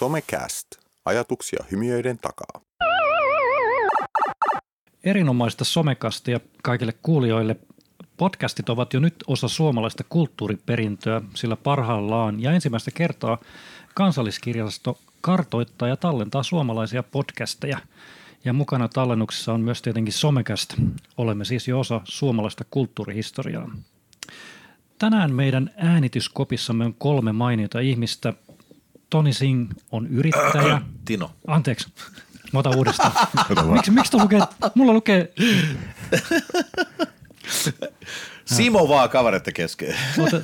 Somecast. Ajatuksia hymiöiden takaa. Erinomaista somekastia kaikille kuulijoille. Podcastit ovat jo nyt osa suomalaista kulttuuriperintöä, sillä parhaillaan ja ensimmäistä kertaa kansalliskirjasto kartoittaa ja tallentaa suomalaisia podcasteja. Ja mukana tallennuksessa on myös tietenkin Somecast. Olemme siis jo osa suomalaista kulttuurihistoriaa. Tänään meidän äänityskopissamme on kolme mainiota ihmistä. Toni Singh on yrittäjä. Tino. Anteeksi, mä otan uudestaan. miksi, miksi lukee, mulla lukee, Simo vaan kaveretta kesken. mutta,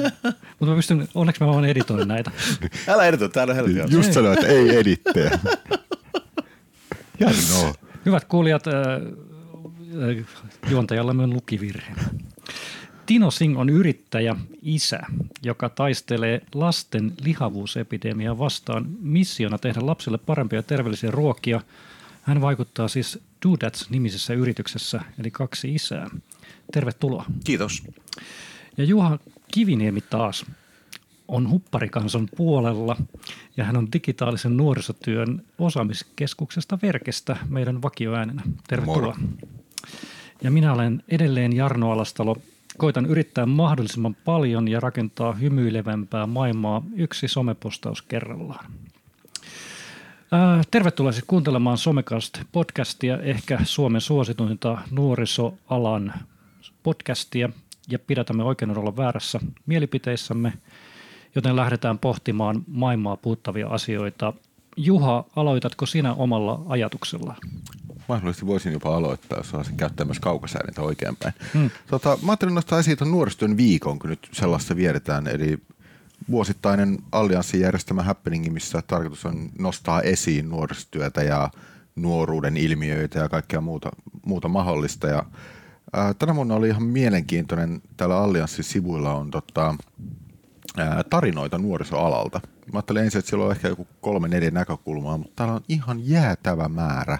mutta mä pystyn, onneksi mä voin editoida näitä. Älä editoida, täällä on helvetin Just sanoin, että ei edittejä. Hienoa. Hyvät kuulijat, äh, äh, juontajallamme on lukivirhe. Tino Singh on yrittäjä, isä, joka taistelee lasten lihavuusepidemiaa vastaan missiona tehdä lapsille parempia ja terveellisiä ruokia. Hän vaikuttaa siis Dudats-nimisessä yrityksessä, eli kaksi isää. Tervetuloa. Kiitos. Ja Juha Kiviniemi taas on hupparikansan puolella ja hän on digitaalisen nuorisotyön osaamiskeskuksesta Verkestä meidän vakioäänenä. Tervetuloa. Moro. Ja minä olen edelleen Jarno Alastalo. Koitan yrittää mahdollisimman paljon ja rakentaa hymyilevämpää maailmaa yksi somepostaus kerrallaan. Ää, Tervetuloa siis kuuntelemaan Somecast-podcastia, ehkä Suomen suosituinta nuorisoalan podcastia ja pidätämme oikein olla väärässä mielipiteissämme, joten lähdetään pohtimaan maailmaa puuttavia asioita. Juha, aloitatko sinä omalla ajatuksella? Mahdollisesti voisin jopa aloittaa, jos olisin käyttää myös kaukosäädintä oikeinpäin. Hmm. Tota, mä ajattelin nostaa esiin tuon nuorisotyön viikon, kun nyt sellaista vietetään, eli vuosittainen allianssin järjestämä happeningi, missä tarkoitus on nostaa esiin nuorisotyötä ja nuoruuden ilmiöitä ja kaikkea muuta, muuta mahdollista. Ja, ää, tänä vuonna oli ihan mielenkiintoinen, täällä Allianssin sivuilla on tota, ää, tarinoita nuorisoalalta. Mä ajattelin ensin, että siellä on ehkä joku kolme, neljä näkökulmaa, mutta täällä on ihan jäätävä määrä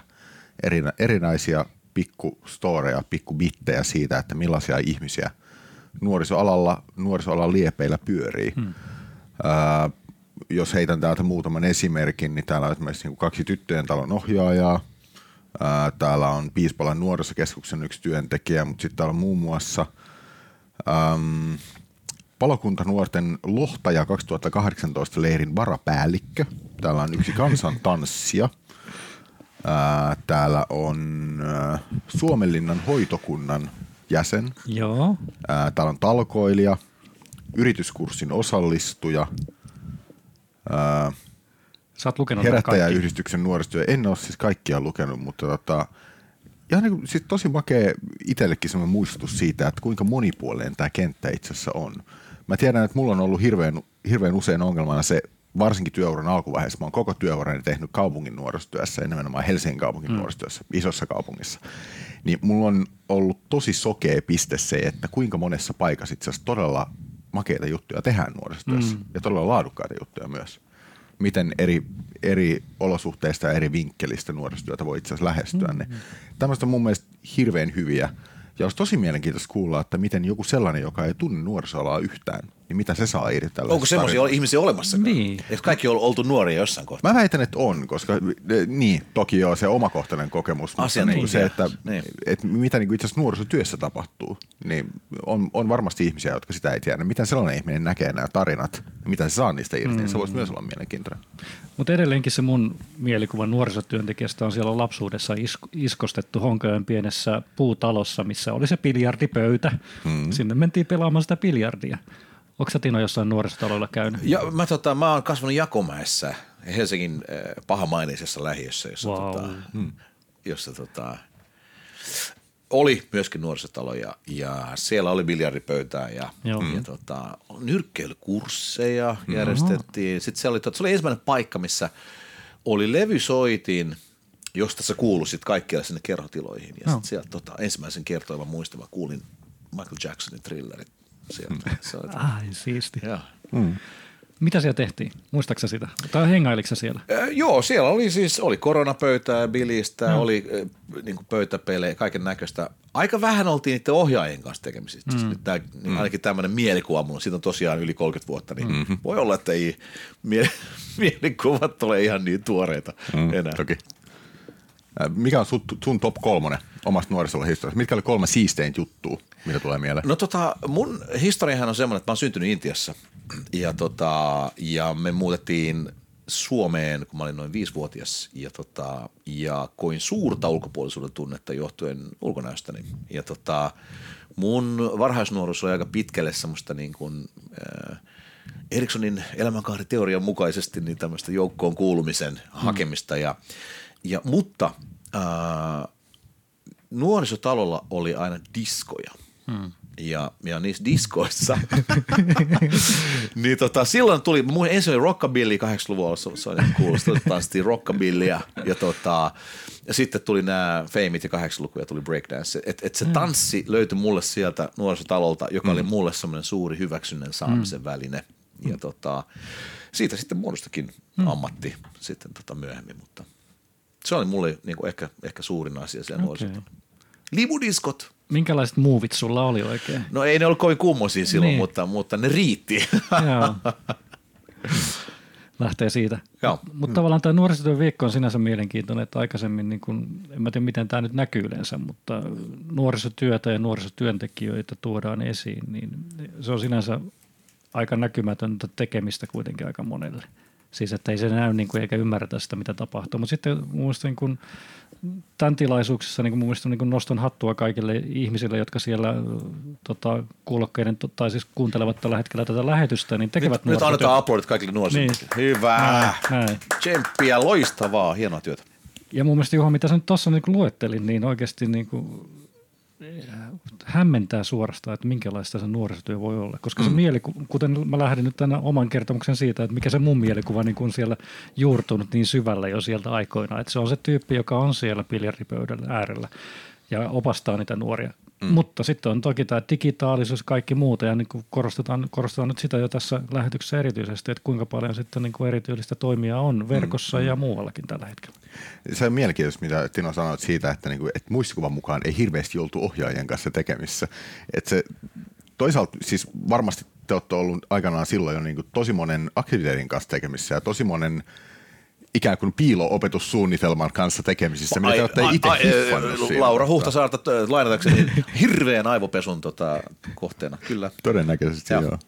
erinä, erinäisiä pikkustoreja, pikkubittejä siitä, että millaisia ihmisiä nuorisoalalla, nuorisoalan liepeillä pyörii. Hmm. Ää, jos heitän täältä muutaman esimerkin, niin täällä on esimerkiksi niin kaksi tyttöjen talon ohjaajaa, ää, täällä on Piispalan nuorisokeskuksen yksi työntekijä, mutta sitten täällä on muun muassa äm, palokuntanuorten lohtaja 2018 leirin varapäällikkö. Täällä on yksi kansantanssija. Ää, täällä on ää, Suomenlinnan hoitokunnan jäsen. Joo. Ää, täällä on talkoilija, yrityskurssin osallistuja, ää, Sä oot lukenut herättäjäyhdistyksen nuorisotyö. En ole siis kaikkia lukenut, mutta tota, ihan niin kuin, siis tosi makea itsellekin semmoinen muistutus siitä, että kuinka monipuolinen tämä kenttä itse asiassa on. Mä tiedän, että mulla on ollut hirveän, hirveän usein ongelmana se, varsinkin työuran alkuvaiheessa, mä oon koko työurani tehnyt kaupungin nuorisotyössä ja nimenomaan Helsingin kaupungin mm. nuorisotyössä, isossa kaupungissa. Niin mulla on ollut tosi sokea piste se, että kuinka monessa paikassa itse asiassa todella makeita juttuja tehdään nuorisotyössä mm. ja todella laadukkaita juttuja myös. Miten eri, eri olosuhteista ja eri vinkkelistä nuorisotyötä voi itse asiassa lähestyä. Mm. Niin tämmöistä on mun mielestä hirveän hyviä. Ja olisi tosi mielenkiintoista kuulla, että miten joku sellainen, joka ei tunne nuorisoalaa yhtään, niin mitä se saa irti tällaisesta Onko semmoisia ihmisiä olemassa? Niin. Eikö kaikki ole oltu nuoria jossain kohtaa? Mä väitän, että on, koska eh, niin, toki joo, se omakohtainen kokemus, mutta niin se, että, Niin. että mitä niin kuin itse asiassa nuorisotyössä tapahtuu, niin on, on varmasti ihmisiä, jotka sitä ei tiedä. Miten sellainen ihminen näkee nämä tarinat, mitä se saa niistä irti, mm. niin se voisi myös olla mielenkiintoinen. Mutta edelleenkin se mun mielikuva nuorisotyöntekijästä on siellä lapsuudessa is- iskostettu Honkojen pienessä puutalossa, missä oli se biljardipöytä. Mm. Sinne mentiin pelaamaan sitä biljardia. Onko sä Tino jossain nuorisotaloilla käynyt? Ja mä, tota, mä oon kasvanut Jakomäessä, Helsingin äh, pahamaineisessa lähiössä, jossa, Vau. tota, jossa tota, oli myöskin nuorisotalo ja, siellä oli biljardipöytää ja, Joo. ja tota, nyrkkeilykursseja järjestettiin. Sitten se oli, tota, se oli ensimmäinen paikka, missä oli levysoitin, josta sä kuului sit kaikkialla sinne kerhotiloihin. Ja Joo. sitten sieltä tota, ensimmäisen kertoivan muistan, mä kuulin Michael Jacksonin thrillerit sieltä. Oli, Ai siisti. Joo. Mitä siellä tehtiin? Muistaaksä sitä? Tai hengailiko siellä? Äh, joo, siellä oli siis oli koronapöytää, bilistä, no. oli äh, niin pöytäpelejä, kaiken näköistä. Aika vähän oltiin niiden ohjaajien kanssa tekemisissä. Mm. Siis Tää, niin mm. Ainakin tämmöinen mielikuva mulla, siitä on tosiaan yli 30 vuotta, niin mm-hmm. voi olla, että ei mie- mielikuvat ole ihan niin tuoreita mm, enää. Toki. Mikä on sun, sun top kolmonen omasta nuorisolla historiasta? Mitkä oli kolme siistein juttua, mitä tulee mieleen? No tota, mun historiahan on semmoinen, että mä oon syntynyt Intiassa ja, tota, ja me muutettiin Suomeen, kun mä olin noin viisivuotias ja, tota, ja koin suurta ulkopuolisuuden tunnetta johtuen ulkonäöstäni. Ja tota, mun varhaisnuoruus oli aika pitkälle semmoista niin kuin, äh, Erikssonin elämänkaariteorian mukaisesti niin tämmöistä joukkoon kuulumisen mm. hakemista. Ja, ja, mutta äh, nuorisotalolla oli aina diskoja. Hmm. Ja, ja niissä diskoissa, niin tota, silloin tuli, mun ensimmäinen rockabilly 80-luvulla, se, se oli tanssittiin rockabillyä ja, tota, ja sitten tuli nämä feimit ja 80-luku ja tuli breakdance. Et, et se hmm. tanssi löytyi mulle sieltä nuorisotalolta, joka mm. oli mulle semmoinen suuri hyväksynnän saamisen mm. väline. Ja mm. tota, siitä sitten muodostakin mm. ammatti sitten tota myöhemmin, mutta se oli mulle niin kuin ehkä, ehkä suurin asia siellä okay. nuorisotalolta. Limudiskot. Minkälaiset muuvit sulla oli oikein? No ei ne ollut kovin kummosia silloin, niin. mutta, mutta ne riitti. Joo. Lähtee siitä. Joo. Mutta tavallaan tämä nuorisotyön viikko on sinänsä mielenkiintoinen, että aikaisemmin, niin kun, en mä tiedä miten tämä nyt näkyy yleensä, mutta nuorisotyötä ja nuorisotyöntekijöitä tuodaan esiin, niin se on sinänsä aika näkymätöntä tekemistä kuitenkin aika monelle. Siis että ei se näy niin kuin, eikä ymmärretä sitä, mitä tapahtuu. Mutta sitten mun mielestä niin kuin, tämän tilaisuuksessa niin kuin mun mielestä niin kuin nostan hattua kaikille ihmisille, jotka siellä tota, kuulokkeiden tai siis kuuntelevat tällä hetkellä tätä lähetystä, niin tekevät Nyt, nyt annetaan aplodit kaikille nuorisille. Niin. Hyvä. Näin, näin. Tsemppiä, loistavaa, hienoa työtä. Ja mun mielestä Juha, mitä sä nyt tuossa niin luettelin, niin oikeasti niin kuin hämmentää suorastaan, että minkälaista se nuorisotyö voi olla. Koska se mm. mieliku, kuten mä lähdin nyt tänä oman kertomuksen siitä, että mikä se mun mielikuva niin kun siellä juurtunut niin syvällä jo sieltä aikoina. Että se on se tyyppi, joka on siellä biljaripöydän äärellä ja opastaa niitä nuoria. Mm. Mutta sitten on toki tämä digitaalisuus kaikki muuta ja niin kuin korostetaan, korostetaan nyt sitä jo tässä lähetyksessä erityisesti, että kuinka paljon sitten niin kuin erityistä toimia on verkossa mm. ja muuallakin tällä hetkellä. Se on mielenkiintoista, mitä Tino sanoit siitä, että, niin kuin, että muistikuvan mukaan ei hirveästi oltu ohjaajien kanssa tekemissä. Että se, toisaalta siis varmasti te olette ollut aikanaan silloin jo niin kuin tosi monen aktiviteetin kanssa tekemissä ja tosi monen – ikään kuin piilo-opetussuunnitelman kanssa tekemisissä, mitä olette itse Laura Huhtasaarta lainatakseni hirveän aivopesun tota, kohteena, kyllä. Todennäköisesti, ja. joo.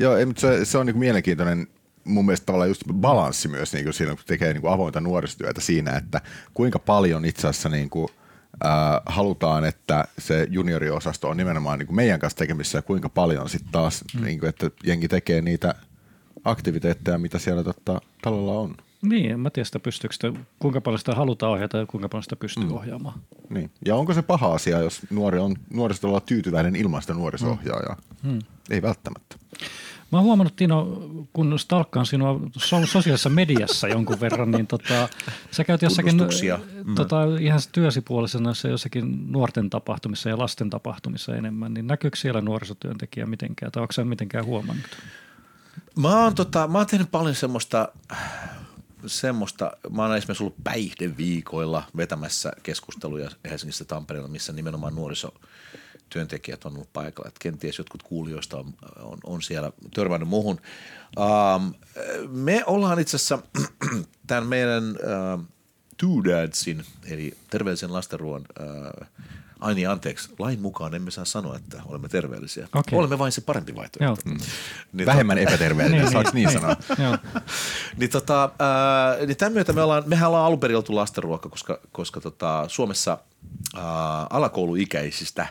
Joo, ei, mutta se, se on niin mielenkiintoinen mun mielestä tavallaan just balanssi myös niin kuin siinä, kun tekee niin kuin avointa nuorisotyötä siinä, että kuinka paljon itse asiassa niin kuin, äh, halutaan, että se junioriosasto on nimenomaan niin kuin meidän kanssa tekemissä ja kuinka paljon sitten taas, mm. niin kuin, että jengi tekee niitä aktiviteetteja, mitä siellä totta, talolla on. Niin, en mä tiedä sitä pystyykö sitä, kuinka paljon sitä halutaan ohjata ja kuinka paljon sitä pystyy mm. ohjaamaan. Niin. Ja onko se paha asia, jos nuori on nuorisolla tyytyväinen ilman sitä nuorisohjaajaa? Mm. mm. Ei välttämättä. Mä oon huomannut, Tino, kun stalkkaan sinua sosiaalisessa mediassa jonkun verran, niin tota, sä käyt jossakin mm. tota, ihan työsipuolisena jossakin nuorten tapahtumissa ja lasten tapahtumissa enemmän, niin näkyykö siellä nuorisotyöntekijä mitenkään, tai onko sä mitenkään huomannut? Mä oon, tota, mä oon tehnyt paljon semmoista semmoista, mä oon esimerkiksi ollut päihdeviikoilla vetämässä keskusteluja Helsingissä Tampereella, missä nimenomaan nuorisotyöntekijät on ollut paikalla. Että kenties jotkut kuulijoista on, on, on siellä törmännyt muuhun. Um, me ollaan itse asiassa tämän meidän uh, Two Dadsin, eli terveellisen lastenruoan uh, Ai niin, anteeksi. Lain mukaan emme saa sanoa, että olemme terveellisiä. Okay. Olemme vain se parempi vaihtoehto. Mm. Niin Vähemmän tot... epäterveellinen, niin, saako niin, niin sanoa? niin, tota, äh, niin tämän myötä me ollaan, mehän ollaan alun perin oltu lastenruokka, koska, koska tota, Suomessa äh, alakouluikäisistä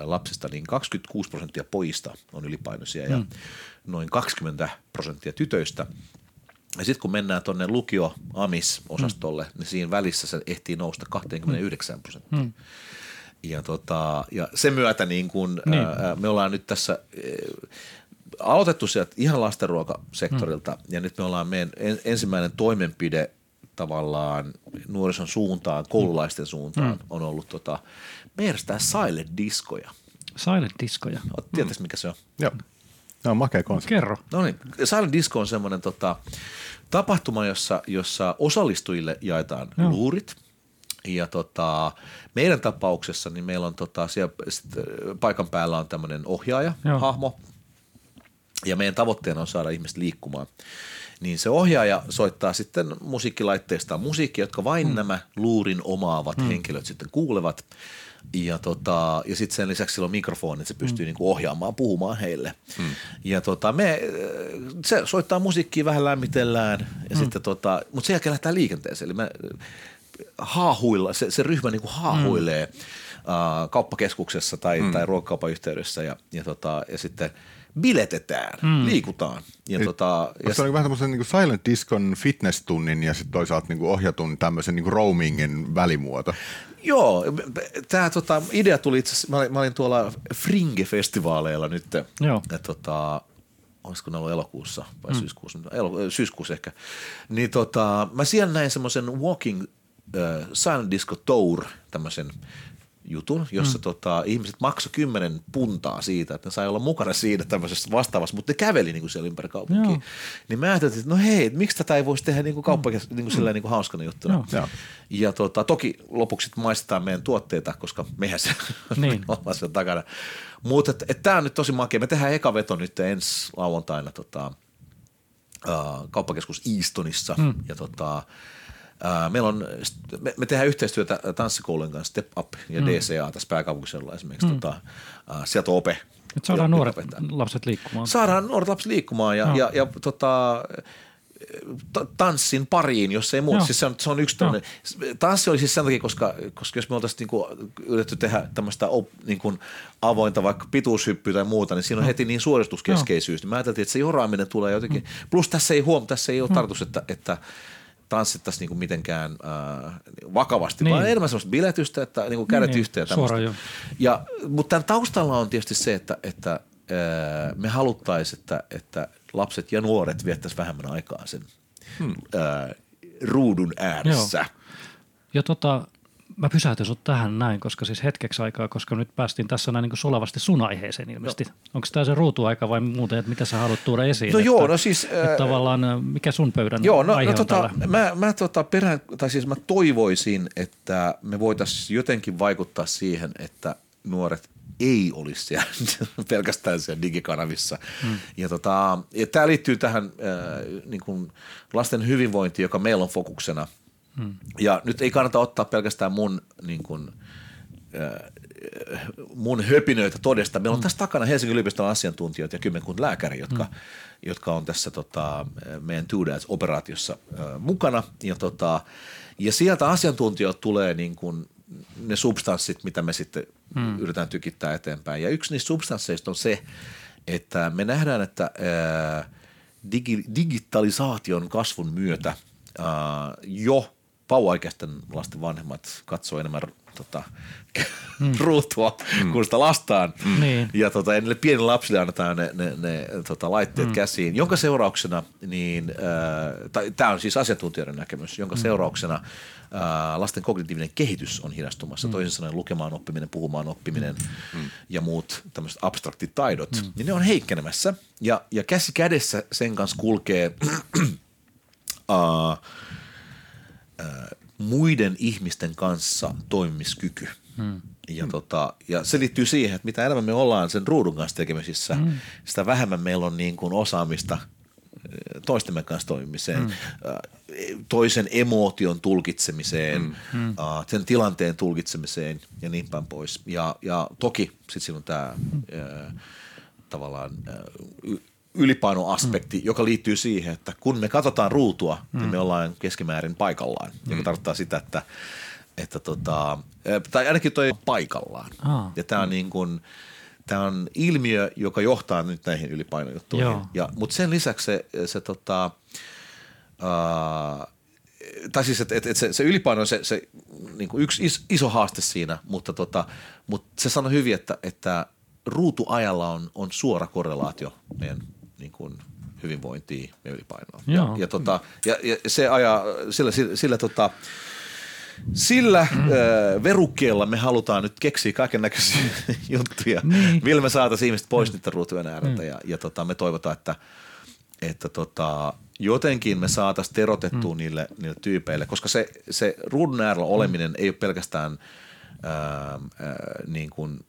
lapsista niin 26 prosenttia pojista on ylipainoisia mm. ja noin 20 prosenttia tytöistä. Ja sitten kun mennään tuonne lukio AMIS-osastolle, mm. niin siinä välissä se ehtii nousta 29 prosenttia. Mm. Ja, tota, ja sen myötä niin kun, niin. Ää, me ollaan nyt tässä ää, aloitettu sieltä ihan lastenruokasektorilta mm. ja nyt me ollaan meidän ensimmäinen toimenpide tavallaan nuorison suuntaan, koululaisten suuntaan mm. on ollut tota, meidän silent diskoja. Silent diskoja. Tiedätkö, mm. mikä se on? Joo. Tämä on makea konsepti. Kerro. No niin, Silent Disco on semmoinen tota, tapahtuma, jossa, jossa osallistujille jaetaan Joo. luurit. Ja tota, meidän tapauksessa niin meillä on tota, siellä sit, äh, paikan päällä on tämmöinen ohjaaja, Joo. hahmo, ja meidän tavoitteena on saada ihmiset liikkumaan. Niin se ohjaaja soittaa sitten musiikkilaitteistaan musiikkia, jotka vain mm. nämä luurin omaavat mm. henkilöt sitten kuulevat. Ja, tota, ja sitten sen lisäksi sillä on mikrofoni, että se pystyy mm. niinku ohjaamaan, puhumaan heille. Mm. Ja tota, me, äh, se soittaa musiikkia, vähän lämmitellään, ja mm. sitten tota, mutta sen jälkeen lähdetään liikenteeseen. Eli me haahuilla, se, se ryhmä niinku haahuilee mm. äh, kauppakeskuksessa tai, mm. tai ruokakaupan yhteydessä ja, ja, tota, ja sitten biletetään, mm. liikutaan. Ja, Eli tota, ja se vähän tämmöisen niin Silent Discon fitness-tunnin ja sitten toisaalta niin ohjatun tämmöisen niin roamingin välimuoto? Joo, tämä tota, idea tuli itse asiassa, mä olin, mä olin tuolla Fringe-festivaaleilla nyt, Joo. ja tota, olisiko ne ollut elokuussa vai mm. syyskuussa, elo, syyskuussa ehkä, niin tota, mä siellä näin semmoisen Walking Silent Disco Tour, tämmöisen jutun, jossa mm. tota, ihmiset maksoi kymmenen puntaa siitä, että ne sai olla mukana siinä tämmöisessä vastaavassa, mutta ne käveli niin kuin siellä ympäri kaupunkia. Joo. Niin mä ajattelin, että no hei, et miksi tätä ei voisi tehdä niin kuin kauppakes- mm. niin kuin sillä niin kuin hauskana juttuna. Joo. Ja tota, toki lopuksi maistetaan meidän tuotteita, koska mehän se Niin. ollaan sen takana. Mutta tämä on nyt tosi makea. Me tehdään eka veto nyt ensi lauantaina tota, uh, kauppakeskus Eastonissa. Mm. Ja tota, meillä on, me, me tehdään yhteistyötä tanssikoulujen kanssa Step Up ja mm. DCA tässä pääkaupunkiseudulla esimerkiksi. Mm. Tota, uh, sieltä on Ope. Nyt saadaan joka nuoret opettaa. lapset liikkumaan. Saadaan nuoret lapset liikkumaan ja, Joo. ja, ja tota, ta- tanssin pariin, jos ei muuta. Joo. Siis se on, se on yksi tämmöinen. Tanssi oli siis sen takia, koska, koska jos me oltaisiin niinku yritetty tehdä tämmöistä op, niinku avointa vaikka pituushyppyä tai muuta, niin siinä on heti niin suorituskeskeisyys. Niin mä ajattelin, että se joraaminen tulee jotenkin. Plus tässä ei huom, tässä ei ole tarkoitus, että, että tanssittaisiin niinku mitenkään äh, vakavasti, niin. Vaan enemmän semmoista biletystä, että niinku kädet Niin, yhteen. ja tämmöistä. Ja, mutta tämän taustalla on tietysti se, että, että ää, me haluttaisiin, että, että lapset ja nuoret viettäisivät vähemmän aikaa sen hmm. ää, ruudun ääressä. Joo. Ja tota, mä pysäytän sut tähän näin, koska siis hetkeksi aikaa, koska nyt päästiin tässä näin niin kuin sulavasti sun aiheeseen ilmeisesti. No. Onko tämä se ruutuaika vai muuten, että mitä sä haluat tuoda esiin? No että, joo, no siis, Että ää, tavallaan mikä sun pöydän Joo, no, aihe no on tota, tällä? mä, mä, tota perään, tai siis mä toivoisin, että me voitaisiin jotenkin vaikuttaa siihen, että nuoret ei olisi siellä, pelkästään siellä digikanavissa. Hmm. Ja, tota, ja tämä liittyy tähän äh, niin kuin lasten hyvinvointiin, joka meillä on fokuksena. Ja nyt ei kannata ottaa pelkästään mun niin kuin, äh, mun höpinöitä todesta. Meillä on tässä takana Helsingin yliopiston asiantuntijat ja kymmenkunta lääkäriä, jotka, mm. jotka on tässä tota, meidän Two Dads-operaatiossa äh, mukana. Ja, tota, ja sieltä asiantuntijat tulee niin kuin ne substanssit, mitä me sitten mm. yritetään tykittää eteenpäin. Ja yksi niistä substansseista on se, että me nähdään, että ää, digi, digitalisaation kasvun myötä ää, jo vauvaikäisten lasten vanhemmat katsoo enemmän tota, mm. ruutua mm. kuin sitä lastaan. Mm. Niin. Ja tota, niille pienille lapsille annetaan ne, ne, ne tota, laitteet mm. käsiin, jonka seurauksena, niin, tämä on siis asiantuntijoiden näkemys, jonka mm. seurauksena ää, lasten kognitiivinen kehitys on hidastumassa. Mm. Toisin sanoen lukemaan oppiminen, puhumaan oppiminen mm. ja muut tämmöiset abstraktit taidot, mm. niin ne on heikkenemässä. Ja, ja käsi kädessä sen kanssa kulkee ää, muiden ihmisten kanssa toimimiskyky. Hmm. Ja, tota, ja se liittyy siihen, että mitä enemmän me ollaan sen ruudun kanssa tekemisissä, hmm. sitä vähemmän meillä on niin kuin osaamista toistemme kanssa toimimiseen, hmm. toisen emootion tulkitsemiseen, hmm. Hmm. sen tilanteen tulkitsemiseen ja niin päin pois. Ja, ja toki sitten siinä on tämä hmm. tavallaan ylipainoaspekti, mm. joka liittyy siihen, että kun me katsotaan ruutua, mm. niin me ollaan keskimäärin paikallaan, mm. joka tarkoittaa sitä, että, että tota, tai ainakin toi paikallaan. Ah. Ja tämä on niin kuin, tämä on ilmiö, joka johtaa nyt näihin ylipainojuttuihin. Joo. Ja, mutta sen lisäksi se, se tota, uh, tai siis, että et, et se, se ylipaino on se, se niin kuin yksi is, iso haaste siinä, mutta, tota, mutta se sanoi hyvin, että, että ruutuajalla on, on suora korrelaatio meidän niin kuin hyvinvointiin ja ylipainoon. Joo. Ja, ja, tota, ja, ja se ajaa, sillä, sillä, sillä tota, sillä mm. ö, verukkeella me halutaan nyt keksiä kaiken näköisiä juttuja, Niin. millä me saataisiin ihmiset pois mm. niiden ruutujen ääreltä. Mm. Ja, ja tota, me toivotaan, että, että tota, jotenkin me saataisiin terotettua mm. niille, niille tyypeille, koska se, se ruudun äärellä oleminen mm. ei ole pelkästään ää, ää, niin kuin,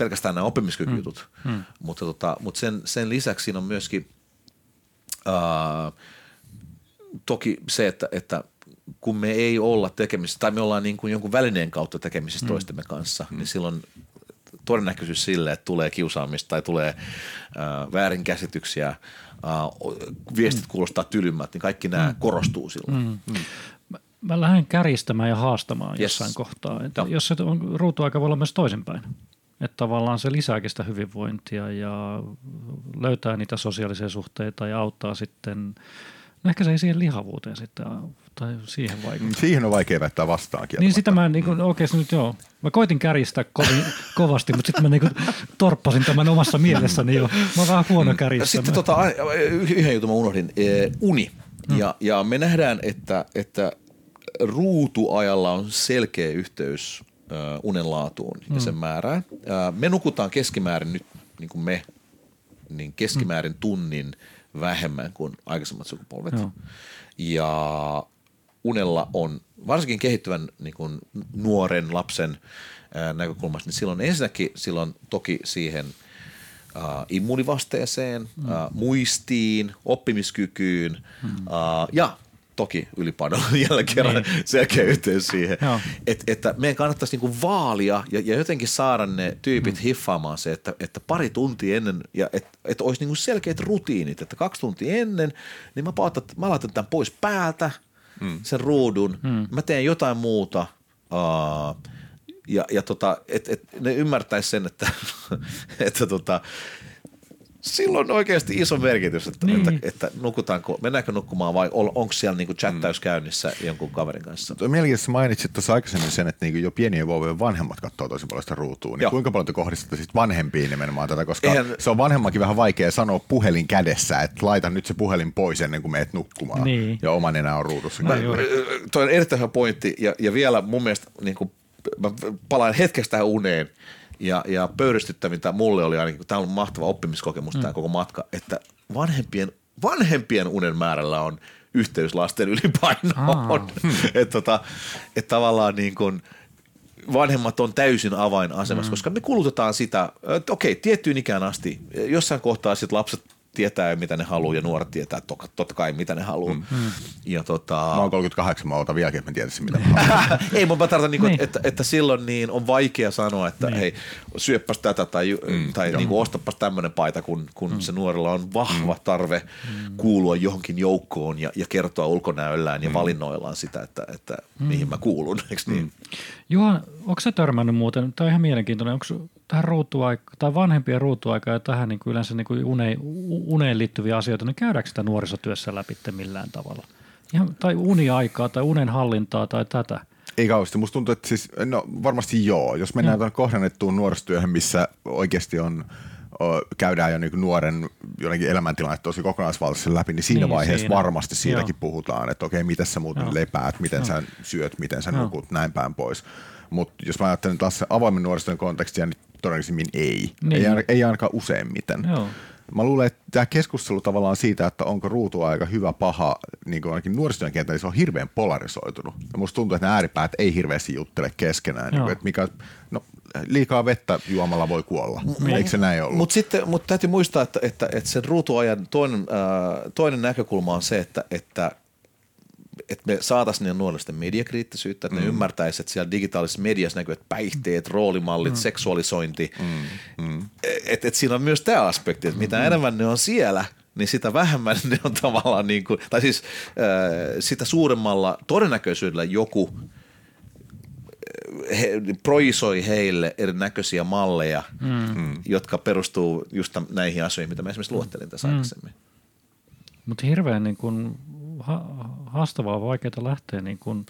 pelkästään nämä oppimiskykyjutut, mm. Mm. mutta, tota, mutta sen, sen lisäksi siinä on myöskin ää, toki se, että, että kun me ei olla tekemisissä, tai me ollaan niin kuin jonkun välineen kautta tekemisissä mm. toistemme kanssa, mm. niin silloin todennäköisyys sille, että tulee kiusaamista tai tulee äh, väärinkäsityksiä, äh, viestit kuulostaa tylymmät, niin kaikki nämä mm. korostuu silloin. Mm. Mä, mä lähden kärjistämään ja haastamaan Yes. jossain kohtaa. Että Joo. jos se on, ruutuaika voi olla myös toisinpäin. Että tavallaan se lisääkin sitä hyvinvointia ja löytää niitä sosiaalisia suhteita ja auttaa sitten, no ehkä se ei siihen lihavuuteen sitten, tai siihen vaikuta. Siihen on vaikea väittää vastaan Niin kieltämättä. sitä mä niin kuin, oikeasti nyt joo. Mä koitin kärjistää kovin, kovasti, mutta sitten mä niin kuin torppasin tämän omassa mielessäni jo. Mä oon vähän huono kärjistämään. Sitten tota, yhden jutun mä unohdin, eh, uni. Ja, ja me nähdään, että, että ruutuajalla on selkeä yhteys äh, unen laatuun ja sen määrään. Äh, me nukutaan keskimäärin nyt, niin kuin me, niin keskimäärin tunnin vähemmän kuin aikaisemmat sukupolvet. Joo. Ja unella on, varsinkin kehittyvän niin kuin nuoren lapsen ää, näkökulmasta, niin silloin ensinnäkin silloin toki siihen ää, immunivasteeseen, mm. ää, muistiin, oppimiskykyyn mm. ää, ja toki ylipainolla jälleen kerran niin. selkeä yhteys siihen, Joo. Et, että meidän kannattaisi niinku vaalia ja, ja jotenkin saada ne tyypit mm. hiffaamaan se, että, että pari tuntia ennen ja että et olisi niinku selkeät rutiinit, että kaksi tuntia ennen, niin mä, pautan, mä laitan tämän pois päältä, mm. sen ruudun, mm. mä teen jotain muuta uh, ja, ja tota, et, et ne ymmärtäisi sen, että, että tota, silloin on oikeasti iso merkitys, että, Niin. että, että nukutaanko, mennäänkö nukkumaan vai on- onko siellä niinku chattaus käynnissä jonkun kaverin kanssa. Tuo Mielenkiintoista mainitsit tuossa aikaisemmin sen, että niinku jo pienien vauvojen vanhemmat katsoo tosi paljon sitä ruutua. Niin Joo. kuinka paljon te kohdistatte sit vanhempiin nimenomaan tätä, koska Eihän- se on vanhemmankin vähän vaikea sanoa puhelin kädessä, että laita nyt se puhelin pois ennen kuin meet nukkumaan. Niin. Ja oma nenä on ruudussa. No. Toi on erittäin hyvä pointti ja, ja vielä mun mielestä niin kuin, mä palaan hetkestä tähän uneen ja, ja pöyristyttävintä mulle oli ainakin, kun tämä on mahtava oppimiskokemus mm. tämä koko matka, että vanhempien, vanhempien unen määrällä on yhteys lasten ylipainoon. että tota, et tavallaan niin kuin, vanhemmat on täysin avainasemassa, mm. koska me kulutetaan sitä, että okei, tiettyyn ikään asti, jossain kohtaa sitten lapset tietää, mitä ne haluaa, ja nuoret tietää toka- totta kai, mitä ne haluaa. Mm. Ja tota, Mä oon 38, mä otan vieläkin, että mä tietäisin, mitä mä haluan. ei, mutta mä tarkoitan, niin Niin. että, että, että silloin niin on vaikea sanoa, että niin. hei, syöppäs tätä tai, mm, tai niin kuin, ostapas tämmöinen paita, kun, kun mm. se nuorella on vahva mm. tarve mm. kuulua johonkin joukkoon ja, ja kertoa ulkonäöllään ja mm. valinnoillaan sitä, että, että mm. mihin mä kuulun, eikö niin? Mm. Juha, onko sä törmännyt muuten, tämä on ihan mielenkiintoinen, onko tähän ruutuaika, tai vanhempien ruutuaikaa ja tähän niin kuin yleensä niin kuin une, uneen liittyviä asioita, niin käydäänkö sitä nuorisotyössä läpi millään tavalla? Ihan, tai uniaikaa tai unen hallintaa tai tätä. Ei kauheasti. Musta tuntuu, että siis, no varmasti joo. Jos mennään tuonne kohdennettuun nuorisotyöhön, missä oikeasti on, käydään jo niin nuoren jotenkin elämäntilanne tosi kokonaisvaltaisesti läpi, niin siinä Niin, vaiheessa siinä. varmasti siitäkin Joo. puhutaan, että okei, miten sä muuten Joo. lepäät, miten sä syöt, miten sä Joo. nukut, näin päin pois. Mutta jos mä ajattelen taas avoimen nuorisotyön kontekstia, niin todennäköisemmin ei. Niin. Ei, ei ainakaan useimmiten. Joo. Mä luulen, että tämä keskustelu tavallaan siitä, että onko ruutuaika hyvä, paha, niin kuin ainakin nuorisotyön kentällä, niin se on hirveän polarisoitunut. Ja musta tuntuu, että nämä ääripäät ei hirveästi juttele keskenään. Niin kuin, että mikä, no, liikaa vettä juomalla voi kuolla. Eikö se näin ollut? Mutta sitten mut täytyy muistaa, että, että, että sen ruutuajan toinen, äh, toinen näkökulma on se, että, että että me saataisiin niiden nuoristen mediakriittisyyttä, että mm. ne ymmärtäisivät, että siellä digitaalisessa mediassa näkyvät päihteet, roolimallit, mm. seksuaalisointi. Mm. Mm. Että et siinä on myös tämä aspekti, että mitä mm. enemmän ne on siellä, niin sitä vähemmän ne on tavallaan niin kuin, tai siis äh, sitä suuremmalla todennäköisyydellä joku he, projisoi heille erinäköisiä malleja, mm. jotka perustuu just näihin asioihin, mitä mä esimerkiksi luettelin tässä mm. aikaisemmin. Mutta hirveän niin kuin ha- haastavaa, vaikeaa lähteä niin kuin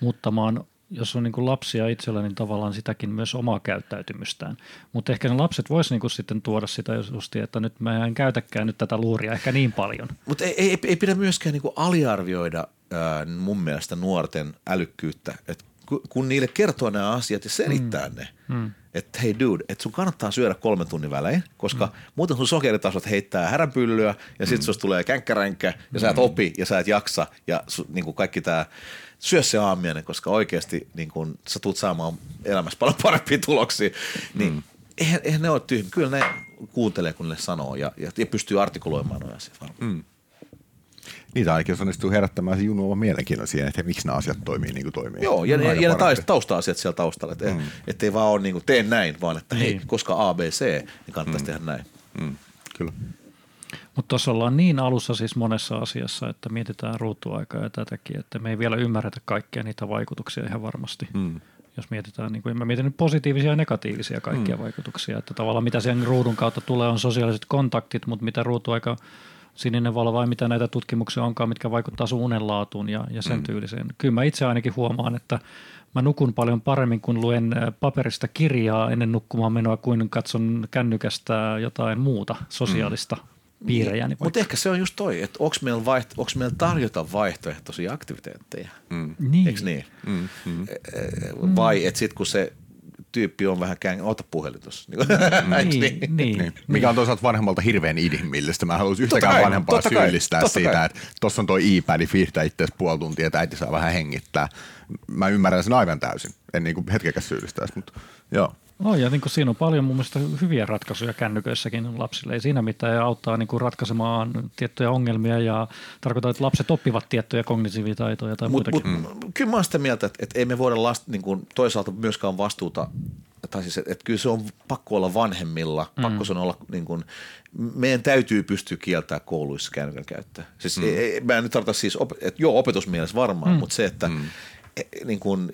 muuttamaan, jos on niin kuin lapsia itsellä, niin tavallaan sitäkin myös omaa käyttäytymystään. Mutta ehkä ne lapset vois niin kuin sitten tuoda sitä justi, että nyt mä en käytäkään nyt tätä luuria ehkä niin paljon. Mutta ei, ei, ei pidä myöskään niinku aliarvioida ää, mun mielestä nuorten älykkyyttä, että kun niille kertoo nämä asiat ja selittää mm. ne, mm. että hei dude, että sun kannattaa syödä kolmen tunnin välein, koska mm. muuten sun sokeritasot heittää häränpyllyä ja sit mm. susta tulee känkkäränkä ja mm. sä et mm. opi ja sä et jaksa ja su, niin kuin kaikki tämä syö se aamiainen, koska oikeasti niin kun, sä tulet saamaan elämässä paljon parempia tuloksia, niin mm. eihän, eihän ne ole tyhmiä. Kyllä ne kuuntelee, kun ne sanoo ja, ja, ja pystyy artikuloimaan noja asiat Mm. Niitä ainakin onnistuu herättämään se junnuava mielenkiinnon siihen, että miksi nämä asiat toimii niin kuin toimii. Joo, ja, ja, ja ne tausta-asiat siellä taustalla, että mm. ei vaan ole niin kuin, tee näin, vaan että hei, niin. koska A, B, C, niin kannattaisi mm. tehdä näin. Mm. Kyllä. Mutta tuossa ollaan niin alussa siis monessa asiassa, että mietitään ruutuaikaa ja tätäkin, että me ei vielä ymmärretä kaikkia niitä vaikutuksia ihan varmasti. Mm. Jos mietitään, niin kuin, mä mietin nyt positiivisia ja negatiivisia kaikkia mm. vaikutuksia, että tavallaan mitä sen ruudun kautta tulee on sosiaaliset kontaktit, mutta mitä ruutuaika sininen valo vai mitä näitä tutkimuksia onkaan, mitkä vaikuttaa sun unenlaatuun ja, ja sen mm. tyyliseen. Kyllä mä itse ainakin huomaan, että mä nukun paljon paremmin, kun luen paperista kirjaa ennen nukkumaan menoa, kuin katson kännykästä jotain muuta sosiaalista mm piirejä. Niin Mutta ehkä se on just toi, että onko meillä, vaihto, onks meillä tarjota vaihtoehtoisia aktiviteetteja? Mm. Niin. Eikö niin? Mm. Mm. Vai että sitten kun se tyyppi on vähän kään, ota puhelin tuossa. Niin, niin, niin, niin. Mikä on toisaalta vanhemmalta hirveän inhimillistä. Mä haluaisin yhtäkään kai, vanhempaa syyllistää kai, siitä, kai. että tuossa on toi iPad, fiirtää itse puoli tuntia, että äiti saa vähän hengittää. Mä ymmärrän sen aivan täysin. En niin hetkekäs syyllistäisi, mutta joo. No ja niin kuin siinä on paljon mun mielestä hyviä ratkaisuja kännyköissäkin lapsille. Ei siinä mitään ja auttaa niin kuin ratkaisemaan tiettyjä ongelmia ja tarkoittaa, että lapset oppivat tiettyjä kognitiivitaitoja tai mut, muitakin. Mut, mm. Kyllä mä olen sitä mieltä, että, että ei me voida lasta, niin kuin toisaalta myöskään vastuuta tai siis, että, että kyllä se on pakko olla vanhemmilla, mm. pakko se on olla niin kuin, meidän täytyy pystyä kieltämään kouluissa kännykän käyttöä. Siis mm. ei, mä en nyt tarkoita siis, että joo opetusmielessä varmaan, mm. mutta se, että mm. E, niin kuin,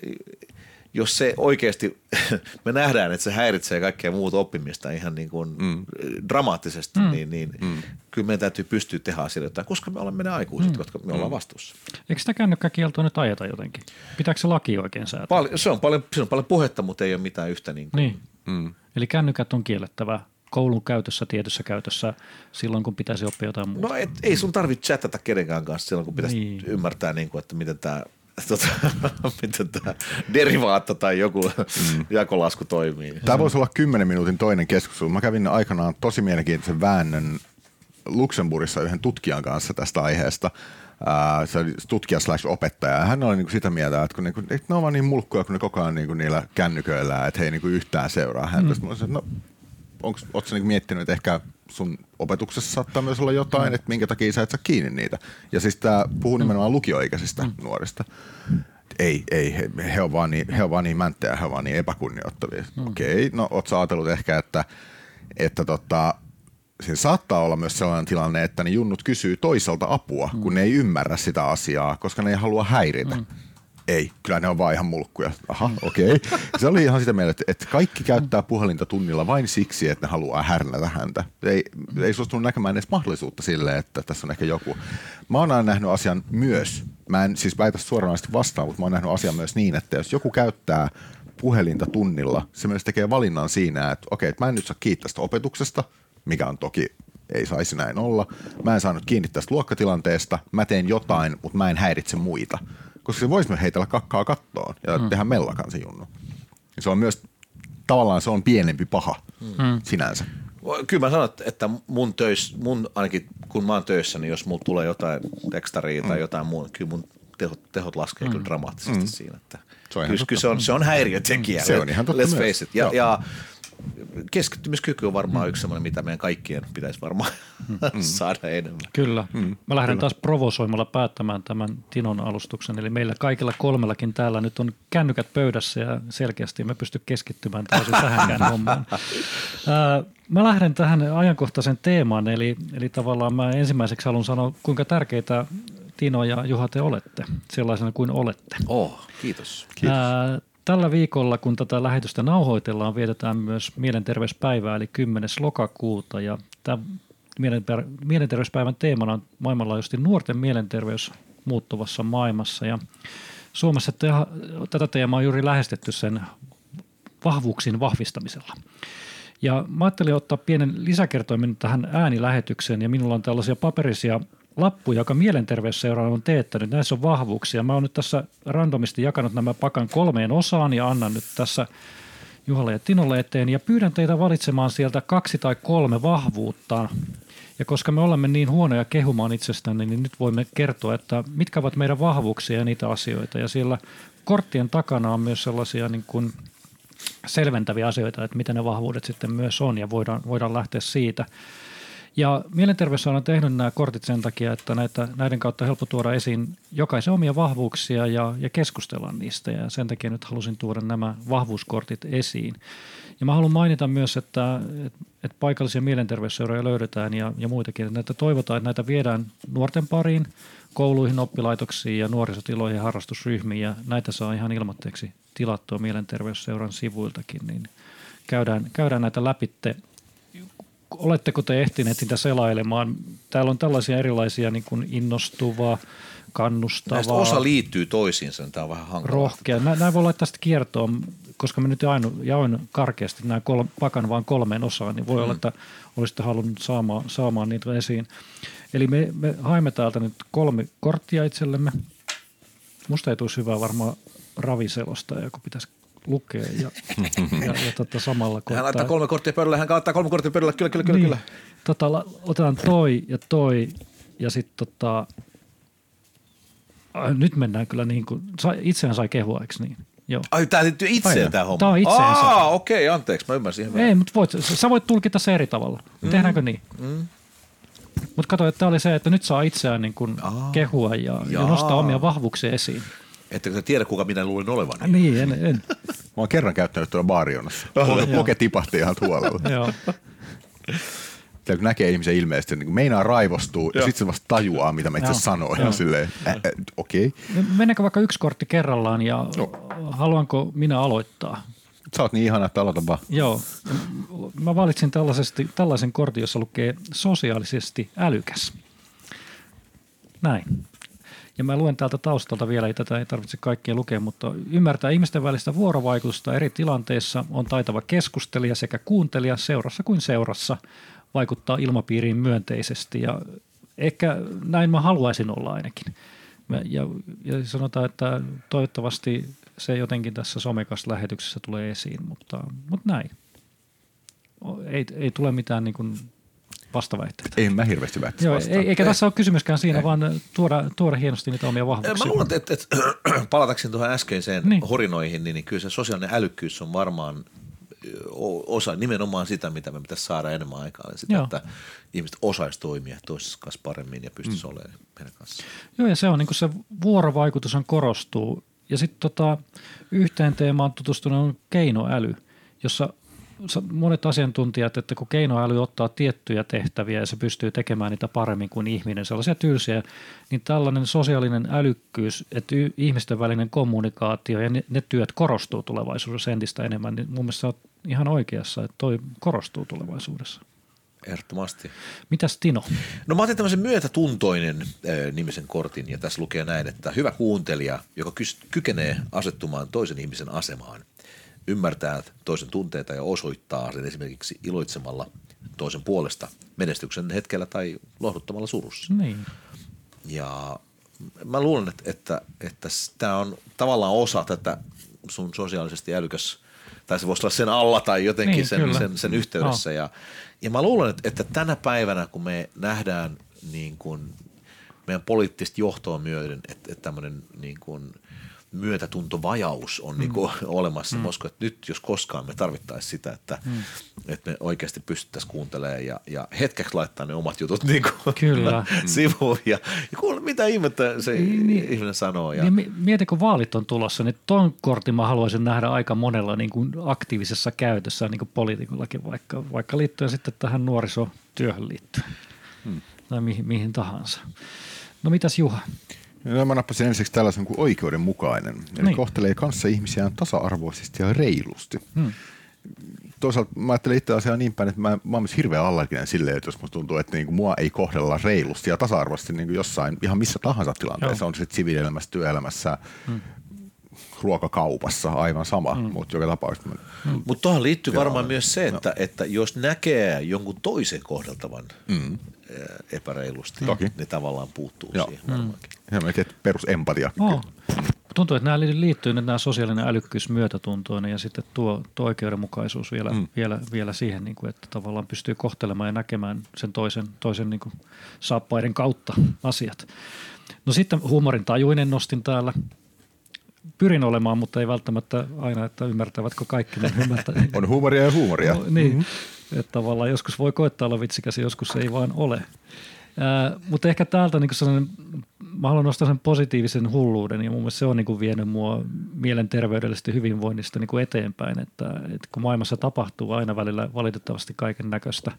jos se oikeasti, me nähdään, että se häiritsee kaikkea muuta oppimista ihan niin kuin mm. dramaattisesti, mm. niin, niin mm. kyllä meidän täytyy pystyä tehdä asioita jotain, koska me olemme ne aikuiset, mm. koska me ollaan mm. vastuussa. Eikö sitä kännykkäkieltoa nyt ajeta jotenkin? Pitääkö se laki oikein säätää? Pal- se, on paljon, se on paljon puhetta, mutta ei ole mitään yhtä niin kuin. Niin. Mm. Eli kännykät on kiellettävä koulun käytössä, tietyssä käytössä silloin, kun pitäisi oppia jotain muuta. No et, ei sun tarvitse chatata kenenkään kanssa silloin, kun pitäisi niin. ymmärtää, niin kuin, että miten tämä – tota, miten tämä derivaatta tai joku mm. jakolasku toimii. Tämä voisi olla 10 minuutin toinen keskustelu. Mä kävin aikanaan tosi mielenkiintoisen väännön Luxemburgissa yhden tutkijan kanssa tästä aiheesta. Se oli tutkija slash opettaja. Hän oli niinku sitä mieltä, että, kun niinku, että ne on vaan niin mulkkuja, kun ne koko ajan niinku niillä kännyköillä, että he ei niinku yhtään seuraa häntä. Mm. Mä sanoin, no, ootko niinku miettinyt, että ehkä sun opetuksessa saattaa myös olla jotain, mm. että minkä takia sä et saa kiinni niitä. Ja siis tämä puhuu mm. nimenomaan lukioikäisistä mm. nuorista. Ei, ei, he, he, on vaan niin, he on vaan niin mänttejä, he on vaan niin epäkunnioittavia. Mm. Okei, okay, no oot sä ajatellut ehkä, että, että tota, siinä saattaa olla myös sellainen tilanne, että ne junnut kysyy toiselta apua, mm. kun ne ei ymmärrä sitä asiaa, koska ne ei halua häiritä. Mm ei, kyllä ne on vaan ihan mulkkuja. Aha, okei. Okay. Se oli ihan sitä mieltä, että kaikki käyttää puhelinta tunnilla vain siksi, että ne haluaa härnätä häntä. Ei, ei suostunut näkemään edes mahdollisuutta sille, että tässä on ehkä joku. Mä oon aina nähnyt asian myös, mä en siis väitä suoranaisesti vastaan, mutta mä oon nähnyt asian myös niin, että jos joku käyttää puhelinta tunnilla, se myös tekee valinnan siinä, että okei, että mä en nyt saa kiittää tästä opetuksesta, mikä on toki ei saisi näin olla. Mä en saanut kiinni tästä luokkatilanteesta, mä teen jotain, mutta mä en häiritse muita koska se voisi myös heitellä kakkaa kattoon ja mm. tehdä mellakan se junnu. Se on myös, tavallaan se on pienempi paha mm. sinänsä. Kyllä mä sanon, että mun töissä, mun ainakin kun mä oon töissä, niin jos mulla tulee jotain tekstaria mm. tai jotain muuta, kyllä mun tehot, tehot laskee mm. kyllä dramaattisesti mm. siinä. Että se on, kyllä, kyllä se on, se on häiriötekijä. Se on ihan totta Let's face it. Ja, ja keskittymiskyky on varmaan mm. yksi sellainen, mitä meidän kaikkien pitäisi varmaan mm. saada enemmän. Kyllä. Mm. Mä lähden Kyllä. taas provosoimalla päättämään tämän Tinon alustuksen. Eli meillä kaikilla kolmellakin täällä nyt on kännykät pöydässä ja selkeästi me pysty keskittymään täysin tähänkään hommaan. Mä lähden tähän ajankohtaisen teemaan, eli, eli tavallaan mä ensimmäiseksi haluan sanoa, kuinka tärkeitä Tino ja Juha te olette, sellaisena kuin olette. Oh, kiitos. kiitos. Ää, Tällä viikolla, kun tätä lähetystä nauhoitellaan, vietetään myös mielenterveyspäivää, eli 10. lokakuuta. Ja tämä mielenterveyspäivän teemana on maailmanlaajuisesti nuorten mielenterveys muuttuvassa maailmassa. Ja Suomessa te, tätä teemaa on juuri lähestetty sen vahvuuksien vahvistamisella. Ja mä ajattelin ottaa pienen lisäkertoimen tähän äänilähetykseen, ja minulla on tällaisia paperisia lappu, joka mielenterveysseura on teettänyt. Näissä on vahvuuksia. Mä oon nyt tässä randomisti jakanut nämä pakan kolmeen osaan ja annan nyt tässä Juhalle ja Tinolle eteen ja pyydän teitä valitsemaan sieltä kaksi tai kolme vahvuutta. Ja koska me olemme niin huonoja kehumaan itsestämme, niin nyt voimme kertoa, että mitkä ovat meidän vahvuuksia ja niitä asioita. Ja siellä korttien takana on myös sellaisia niin kuin selventäviä asioita, että mitä ne vahvuudet sitten myös on ja voidaan, voidaan lähteä siitä. Ja mielenterveys on tehnyt nämä kortit sen takia, että näitä, näiden kautta on helppo tuoda esiin jokaisen omia vahvuuksia ja, ja keskustella niistä. Ja sen takia nyt halusin tuoda nämä vahvuuskortit esiin. Ja mä haluan mainita myös, että, että, paikallisia mielenterveysseuroja löydetään ja, ja muitakin. Että toivotaan, että näitä viedään nuorten pariin, kouluihin, oppilaitoksiin ja nuorisotiloihin ja harrastusryhmiin. Ja näitä saa ihan ilmoitteeksi tilattua mielenterveysseuran sivuiltakin. Niin käydään, käydään näitä läpitte oletteko te ehtineet niitä selailemaan? Täällä on tällaisia erilaisia niin kuin innostuvaa, kannustavaa. Näistä osa liittyy toisiinsa, niin tämä on vähän hankalaa. Rohkea. Näin voi laittaa sitten kiertoon, koska mä nyt ainu, jaoin karkeasti nämä kol, pakan vain kolmeen osaan, niin voi mm. olla, että olisitte halunnut saamaan, saamaan niitä esiin. Eli me, me haemme täältä nyt kolme korttia itsellemme. Musta ei tulisi hyvää varmaan raviselosta, joka pitäisi lukee ja, ja, ja tota samalla koittaa. Hän laittaa kolme korttia pöydälle, hän laittaa kolme korttia pöydälle, kyllä, kyllä, kyllä. Niin. kyllä. Tota, otetaan toi ja toi ja sitten tota, nyt mennään kyllä niin kuin, itseään sai kehua, eikö niin? Joo. Ai, tämä liittyy itseen tämä homma? Tämä on itseensä. Aa, okei, okay, anteeksi, mä ymmärsin ihan Ei, mutta voit, sä voit tulkita se eri tavalla. Mm. Tehdäänkö niin? Mm. Mutta kato, että tämä oli se, että nyt saa itseään niin kuin kehua ja, ja nostaa omia vahvuuksia esiin. Ettekö te tiedä, kuka minä luulin olevan? Niin, en. en. Mä oon kerran käyttänyt tuolla baarionassa. Poke tipahti ihan huolella. Joo. kun näkee ihmisen ilmeisesti, niin meinaa raivostuu ja sitten se vasta tajuaa, mitä mä itse. Ja silleen, äh, äh, okei. Okay. Mennäänkö vaikka yksi kortti kerrallaan ja no. haluanko minä aloittaa? Sä oot niin ihana, että aloita vaan. Joo. Mä valitsin tällaisen kortin, jossa lukee sosiaalisesti älykäs. Näin. Ja mä luen täältä taustalta vielä, ei tätä ei tarvitse kaikkia lukea, mutta ymmärtää ihmisten välistä vuorovaikutusta eri tilanteissa, on taitava keskustelija sekä kuuntelija seurassa kuin seurassa, vaikuttaa ilmapiiriin myönteisesti ja ehkä näin mä haluaisin olla ainakin. Ja, ja sanotaan, että toivottavasti se jotenkin tässä somekast-lähetyksessä tulee esiin, mutta, mutta näin. Ei, ei tule mitään niin kuin vastaväitteitä. Ei mä hirveästi väittäisi Joo, vastaan. Eikä tässä ole kysymyskään siinä, ei. vaan tuoda, tuoda hienosti niitä omia vahvuuksia. Mä luulen, että, että palatakseni tuohon äskeiseen niin. horinoihin, niin, niin kyllä se sosiaalinen älykkyys on varmaan osa nimenomaan sitä, mitä me pitäisi saada enemmän aikaa. Eli sitä, Joo. että ihmiset osaisi toimia toisessa kanssa paremmin ja pystyisi mm. olemaan meidän kanssa. Joo, ja se on niin se vuorovaikutus on korostuu. Ja sitten tota, yhteen teemaan tutustunut on keinoäly, jossa monet asiantuntijat, että kun keinoäly ottaa tiettyjä tehtäviä ja se pystyy tekemään niitä paremmin kuin ihminen, sellaisia tylsiä, niin tällainen sosiaalinen älykkyys, että ihmisten välinen kommunikaatio ja ne, ne työt korostuu tulevaisuudessa entistä enemmän, niin mun mielestä ihan oikeassa, että toi korostuu tulevaisuudessa. Ehdottomasti. Mitäs Tino? No mä otin tämmöisen myötätuntoinen äh, nimisen kortin ja tässä lukee näin, että hyvä kuuntelija, joka kykenee asettumaan toisen ihmisen asemaan ymmärtää toisen tunteita ja osoittaa sen esimerkiksi iloitsemalla toisen puolesta menestyksen hetkellä tai lohduttamalla surussa. Niin. Ja mä luulen, että, että, että tämä on tavallaan osa tätä sun sosiaalisesti älykäs, tai se voisi olla sen alla tai jotenkin niin, sen, sen, sen yhteydessä. No. Ja, ja mä luulen, että, että tänä päivänä, kun me nähdään niin kuin meidän poliittista johtoa myöden, että, että tämmöinen niin kuin – myötätuntovajaus on niin kuin mm. olemassa. Mm. Että nyt jos koskaan me tarvittaisiin sitä, että, mm. että me oikeasti pystyttäisiin kuuntelemaan ja, ja hetkeksi laittaa ne omat jutut niin kuin Kyllä. sivuun ja, ja kuule, mitä ihmettä se niin, niin, ihminen sanoo. Ja. Niin, mieti, kun vaalit on tulossa, niin ton kortin mä haluaisin nähdä aika monella niin kuin aktiivisessa käytössä niin kuin poliitikollakin, vaikka, vaikka liittyen sitten tähän nuorisotyöhön liittyen hmm. tai mihin, mihin tahansa. No mitäs Juha? No, mä nappasin ensiksi tällaisen kuin oikeudenmukainen. Eli niin. kohtelee kanssa ihmisiään tasa-arvoisesti ja reilusti. Hmm. Toisaalta mä ajattelen itse asiaa niin päin, että mä, mä oon myös hirveän allerginen silleen, että jos musta tuntuu, että niinku mua ei kohdella reilusti ja tasa-arvoisesti niinku jossain ihan missä tahansa tilanteessa, Joo. on se sitten siviilielämässä, työelämässä, hmm. ruokakaupassa aivan sama, mm. mutta joka tapauksessa. Mm. Mutta tuohon liittyy varmaan myös se, että, no. että jos näkee jonkun toisen kohdeltavan mm. Epäreilusti, Toki. ne tavallaan puuttuu Joo. siihen varmaankin. Mm. Ja perusempatia. Oh. Tuntuu, että nämä liittyy nyt nämä sosiaalinen älykkyys myötätuntoinen ja sitten tuo, tuo oikeudenmukaisuus vielä, mm. vielä, vielä siihen, niin kuin, että tavallaan pystyy kohtelemaan ja näkemään sen toisen, toisen niin kuin saappaiden kautta asiat. No sitten huumorin tajuinen nostin täällä. Pyrin olemaan, mutta ei välttämättä aina, että ymmärtävätkö kaikki ne ymmärtää. On huumoria ja huumoria. No, niin, mm-hmm. Että tavallaan joskus voi koettaa olla vitsikäs, joskus ei vaan ole. Ää, mutta ehkä täältä niin sellainen, mä haluan nostaa sen positiivisen hulluuden ja mun mielestä se on niin kuin vienyt mua mielenterveydellisesti hyvinvoinnista niin kuin eteenpäin, että, että kun maailmassa tapahtuu aina välillä valitettavasti kaiken näköistä,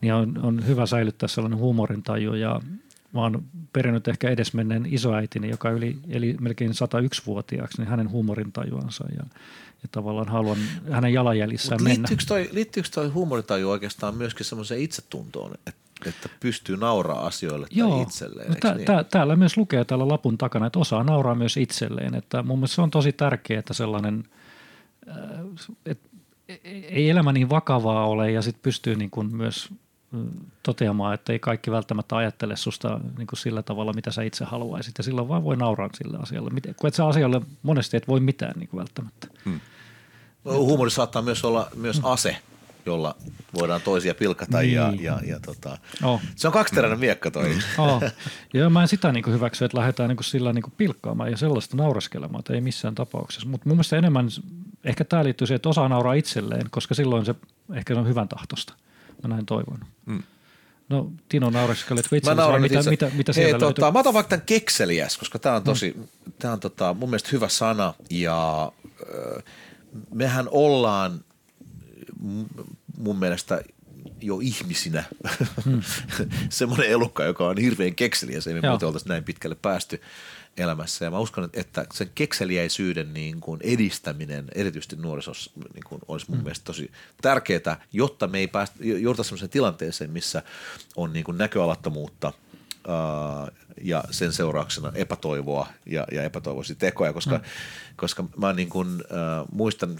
niin on, on hyvä säilyttää sellainen huumorintaju ja mä oon perinyt ehkä edesmenneen isoäitini, joka yli, eli melkein 101-vuotiaaksi, niin hänen huumorintajuansa ja, ja tavallaan haluan hänen jalanjäljissään mennä. Liittyykö toi, liittyykö toi huumorintaju oikeastaan myöskin semmoiseen itsetuntoon, että että pystyy nauraa asioille Joo. tai itselleen. No tä, niin? tä, täällä myös lukee täällä lapun takana, että osaa nauraa myös itselleen. Että mun mielestä se on tosi tärkeää, että sellainen, äh, että ei elämä niin vakavaa ole ja sitten pystyy niin kuin myös toteamaan, että ei kaikki välttämättä ajattele susta niin kuin sillä tavalla, mitä sä itse haluaisit. Ja silloin vaan voi nauraa sille asialle. Kun et sä asialle monesti et voi mitään niin kuin välttämättä. Hmm. Huumori saattaa myös olla myös hmm. ase, jolla voidaan toisia pilkata niin. ja, ja, ja tota, oh. se on kaksiteräinen mm. miekka toi. Oh. Ja mä en sitä niin hyväksy, että lähdetään niin sillä niin pilkkaamaan ja sellaista nauraskelemaan, että ei missään tapauksessa. Mutta mun mielestä enemmän, ehkä tämä liittyy siihen, että osaa nauraa itselleen, koska silloin se ehkä se on hyvän tahtosta. Mä näin toivon. Mm. No Tino naureskelet vitsillä, mitä, itse. mitä, mitä siellä Hei, tota, Mä otan vaikka tämän kekseliäs, koska tämä on tosi, mm. tämä on tota, mun mielestä hyvä sana ja äh, mehän ollaan mun mielestä jo ihmisinä hmm. semmoinen elukka, joka on hirveän kekseliä, se ei muuten oltaisi näin pitkälle päästy elämässä. Ja mä uskon, että sen kekseliäisyyden niin kuin edistäminen, erityisesti nuorisossa, niin kuin olisi mun hmm. mielestä tosi tärkeää, jotta me ei päästä, jouduta sellaiseen tilanteeseen, missä on niin kuin näköalattomuutta – ja sen seurauksena epätoivoa ja, ja epätoivoisia tekoja, koska, mm. koska mä niin kuin, äh, muistan,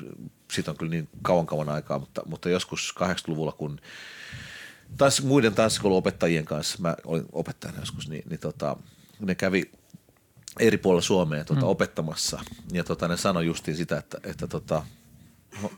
siitä on kyllä niin kauan kauan aikaa, mutta, mutta joskus 80-luvulla, kun taas muiden tanssikouluopettajien kanssa, mä olin opettajana joskus, niin, niin tota, ne kävi eri puolilla Suomea tuota, mm. opettamassa ja tota, ne sanoi justiin sitä, että, että tota, No,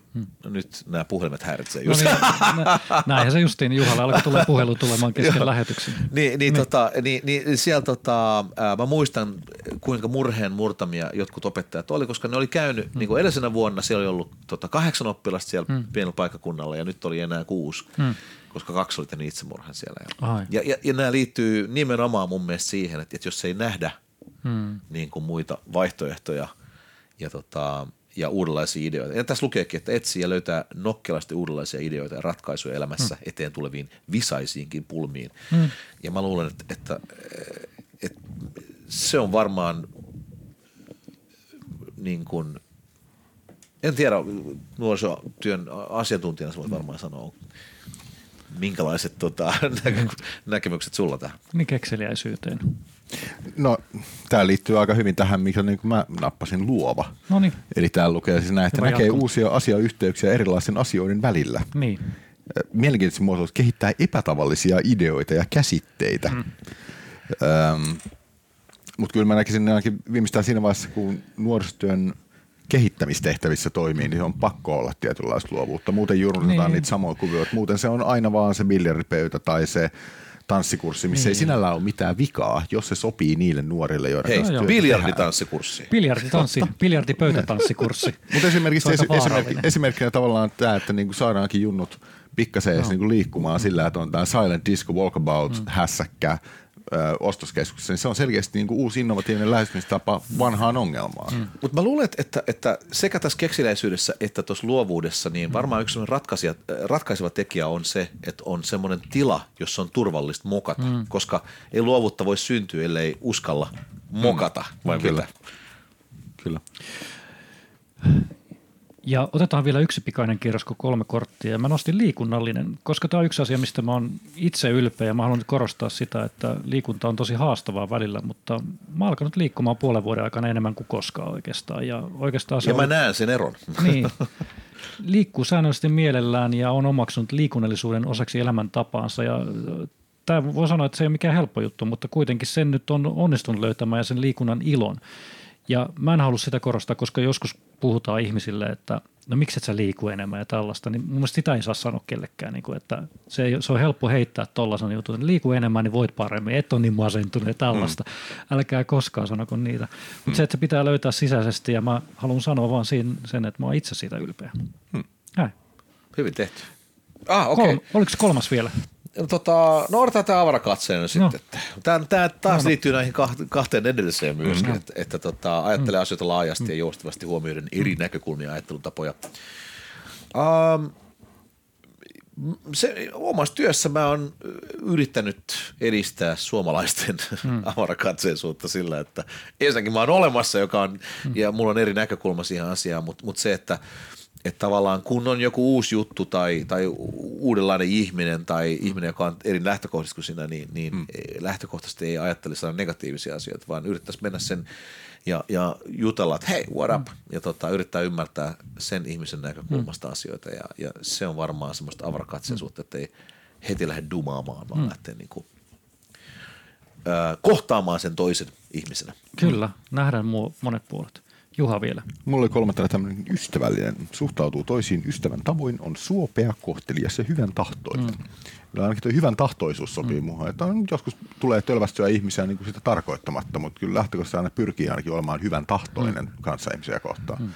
no nyt nämä puhelimet häiritsee just. No niin, näinhän se justiin Juhalla alkoi tulla puhelu tulemaan kesken lähetyksen. Niin, niin, niin. Tota, niin, niin siellä tota, ää, mä muistan kuinka murheen murtamia jotkut opettajat oli, koska ne oli käynyt, hmm. niin kuin edellisenä vuonna siellä oli ollut tota, kahdeksan oppilasta siellä hmm. pienellä paikakunnalla ja nyt oli enää kuusi. Hmm koska kaksi oli tehnyt itsemurhan siellä. Ja, ja, ja, ja nämä liittyy nimenomaan mun mielestä siihen, että, että jos ei nähdä hmm. niin kuin muita vaihtoehtoja ja tota, ja uudenlaisia ideoita. Ja tässä lukeekin, että etsii ja löytää nokkelasti uudenlaisia ideoita ja ratkaisuja elämässä hmm. eteen tuleviin visaisiinkin pulmiin. Hmm. Ja mä luulen, että, että, että se on varmaan niin kuin, en tiedä, nuorisotyön asiantuntijana voit varmaan sanoa, minkälaiset tota, näkemykset sulla tähän? Niin kekseliäisyyteen. No, tämä liittyy aika hyvin tähän, mikä niin mä nappasin luova. Noniin. Eli täällä lukee siis näin, että Hyvä näkee jatko. uusia asiayhteyksiä erilaisten asioiden välillä. Niin. Mielenkiintoisesti muotoilut kehittää epätavallisia ideoita ja käsitteitä. Mm. Öm, mutta kyllä mä näkisin ainakin viimeistään siinä vaiheessa, kun nuorisotyön kehittämistehtävissä toimii, niin on pakko olla tietynlaista luovuutta. Muuten jurnutetaan niin. niitä samoja kuvioita. Muuten se on aina vaan se miljardipöytä tai se tanssikurssi, missä niin. ei sinällään ole mitään vikaa, jos se sopii niille nuorille, joiden Hei, kanssa biljarditanssikurssi. Biljarditanssi, biljardipöytätanssikurssi. Mutta esimerkiksi esi- esimerkki, esimerkkinä tavallaan tämä, että niinku saadaankin junnut pikkasen no. niinku liikkumaan mm. sillä, että on tämä silent disco walkabout mm. hässäkkä, ostoskeskuksessa, niin se on selkeästi niin kuin uusi innovatiivinen lähestymistapa vanhaan ongelmaan. Mm. Mutta mä luulen, että, että sekä tässä keksiläisyydessä että tuossa luovuudessa, niin mm. varmaan yksi ratkaiseva tekijä on se, että on semmoinen tila, jossa on turvallista mokata, mm. koska ei luovuutta voi syntyä, ellei uskalla mokata, mm. vai Kyllä. Kyllä. Ja otetaan vielä yksi pikainen kierros, kun kolme korttia. Mä nostin liikunnallinen, koska tämä on yksi asia, mistä mä oon itse ylpeä ja mä haluan korostaa sitä, että liikunta on tosi haastavaa välillä, mutta mä oon alkanut liikkumaan puolen vuoden aikana enemmän kuin koskaan oikeastaan. Ja, oikeastaan se ja on, mä näen sen eron. Niin, liikkuu säännöllisesti mielellään ja on omaksunut liikunnallisuuden osaksi elämäntapaansa ja tämä voi sanoa, että se ei ole mikään helppo juttu, mutta kuitenkin sen nyt on onnistunut löytämään ja sen liikunnan ilon. Ja mä en halua sitä korostaa, koska joskus puhutaan ihmisille, että no miksi et sä liiku enemmän ja tällaista, niin mun mielestä sitä ei saa sanoa kellekään, niin kuin, että se, ei, se on helppo heittää tollaisen jutun, että liiku enemmän, niin voit paremmin, et ole niin masentunut ja tällaista. Mm. Älkää koskaan sanoko niitä. Mutta mm. se, että se pitää löytää sisäisesti ja mä haluan sanoa vaan siinä, sen, että mä oon itse siitä ylpeä. Mm. Hyvin tehty. Ah, okei. Okay. Kol- oliko kolmas vielä? Tota, no otetaan tämä avarakatseen no. sitten. Tämä, tämä taas no. liittyy näihin kahteen edelliseen myöskin, mm. että, että tota, ajattelee mm. asioita laajasti mm. ja joustavasti huomioiden eri näkökulmia ja ajattelutapoja. Um, se, omassa työssä mä oon yrittänyt edistää suomalaisten mm. avarakatseisuutta sillä, että ensinnäkin mä oon olemassa, joka on, mm. ja mulla on eri näkökulma siihen asiaan, mutta, mutta se, että – että tavallaan kun on joku uusi juttu tai, tai uudenlainen ihminen tai ihminen, joka on eri lähtökohdista kuin sinä, niin, niin mm. lähtökohtaisesti ei ajattele negatiivisia asioita, vaan yrittäisi mennä sen ja, ja jutella, että hei, what up, ja tota, yrittää ymmärtää sen ihmisen näkökulmasta mm. asioita ja, ja se on varmaan semmoista avarakatseisuutta, että ei heti lähde dumaamaan, vaan mm. lähtee niin kuin, ö, kohtaamaan sen toisen ihmisenä. Kyllä, nähdään monet puolet. Juha vielä. Mulla oli kolmantena tämmöinen ystävällinen, suhtautuu toisiin ystävän tavoin, on suopea, kohtelias ja hyvän tahtoinen. Mm. Kyllä ainakin tuo hyvän tahtoisuus sopii mm. muuhun. Että on, joskus tulee tölvästyä ihmisiä niin kuin sitä tarkoittamatta, mutta kyllä lähtökohtaisesti aina pyrkii ainakin olemaan hyvän tahtoinen mm. kanssa ihmisiä kohtaan. Mm.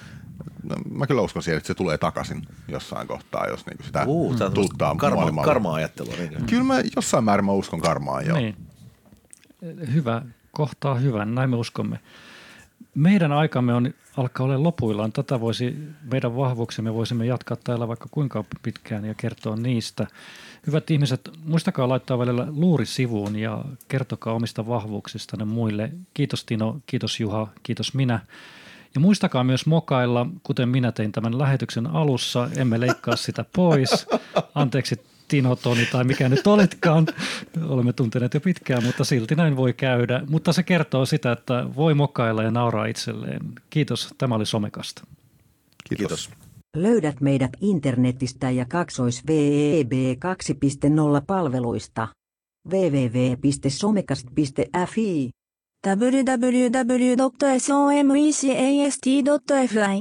No, mä kyllä uskon siihen, että se tulee takaisin jossain kohtaa, jos niin sitä uh, tuuttaa karma, karma-ajattelua. Niin. Kyllä mä jossain määrin mä uskon karmaan, joo. Niin. Hyvä, kohtaa hyvän, näin me uskomme. Meidän aikamme on, alkaa olla lopuillaan. Tätä voisi, meidän vahvuuksemme voisimme jatkaa täällä vaikka kuinka pitkään ja kertoa niistä. Hyvät ihmiset, muistakaa laittaa välillä luuri sivuun ja kertokaa omista vahvuuksistanne muille. Kiitos Tino, kiitos Juha, kiitos minä. Ja muistakaa myös mokailla, kuten minä tein tämän lähetyksen alussa. Emme leikkaa sitä pois. Anteeksi Tino, Toni tai mikä nyt oletkaan. Olemme tunteneet jo pitkään, mutta silti näin voi käydä. Mutta se kertoo sitä, että voi mokailla ja nauraa itselleen. Kiitos, tämä oli Somekasta. Kiitos. Kiitos. Löydät meidät internetistä ja kaksois VEB 2.0 palveluista. www.somekast.fi www.somecast.fi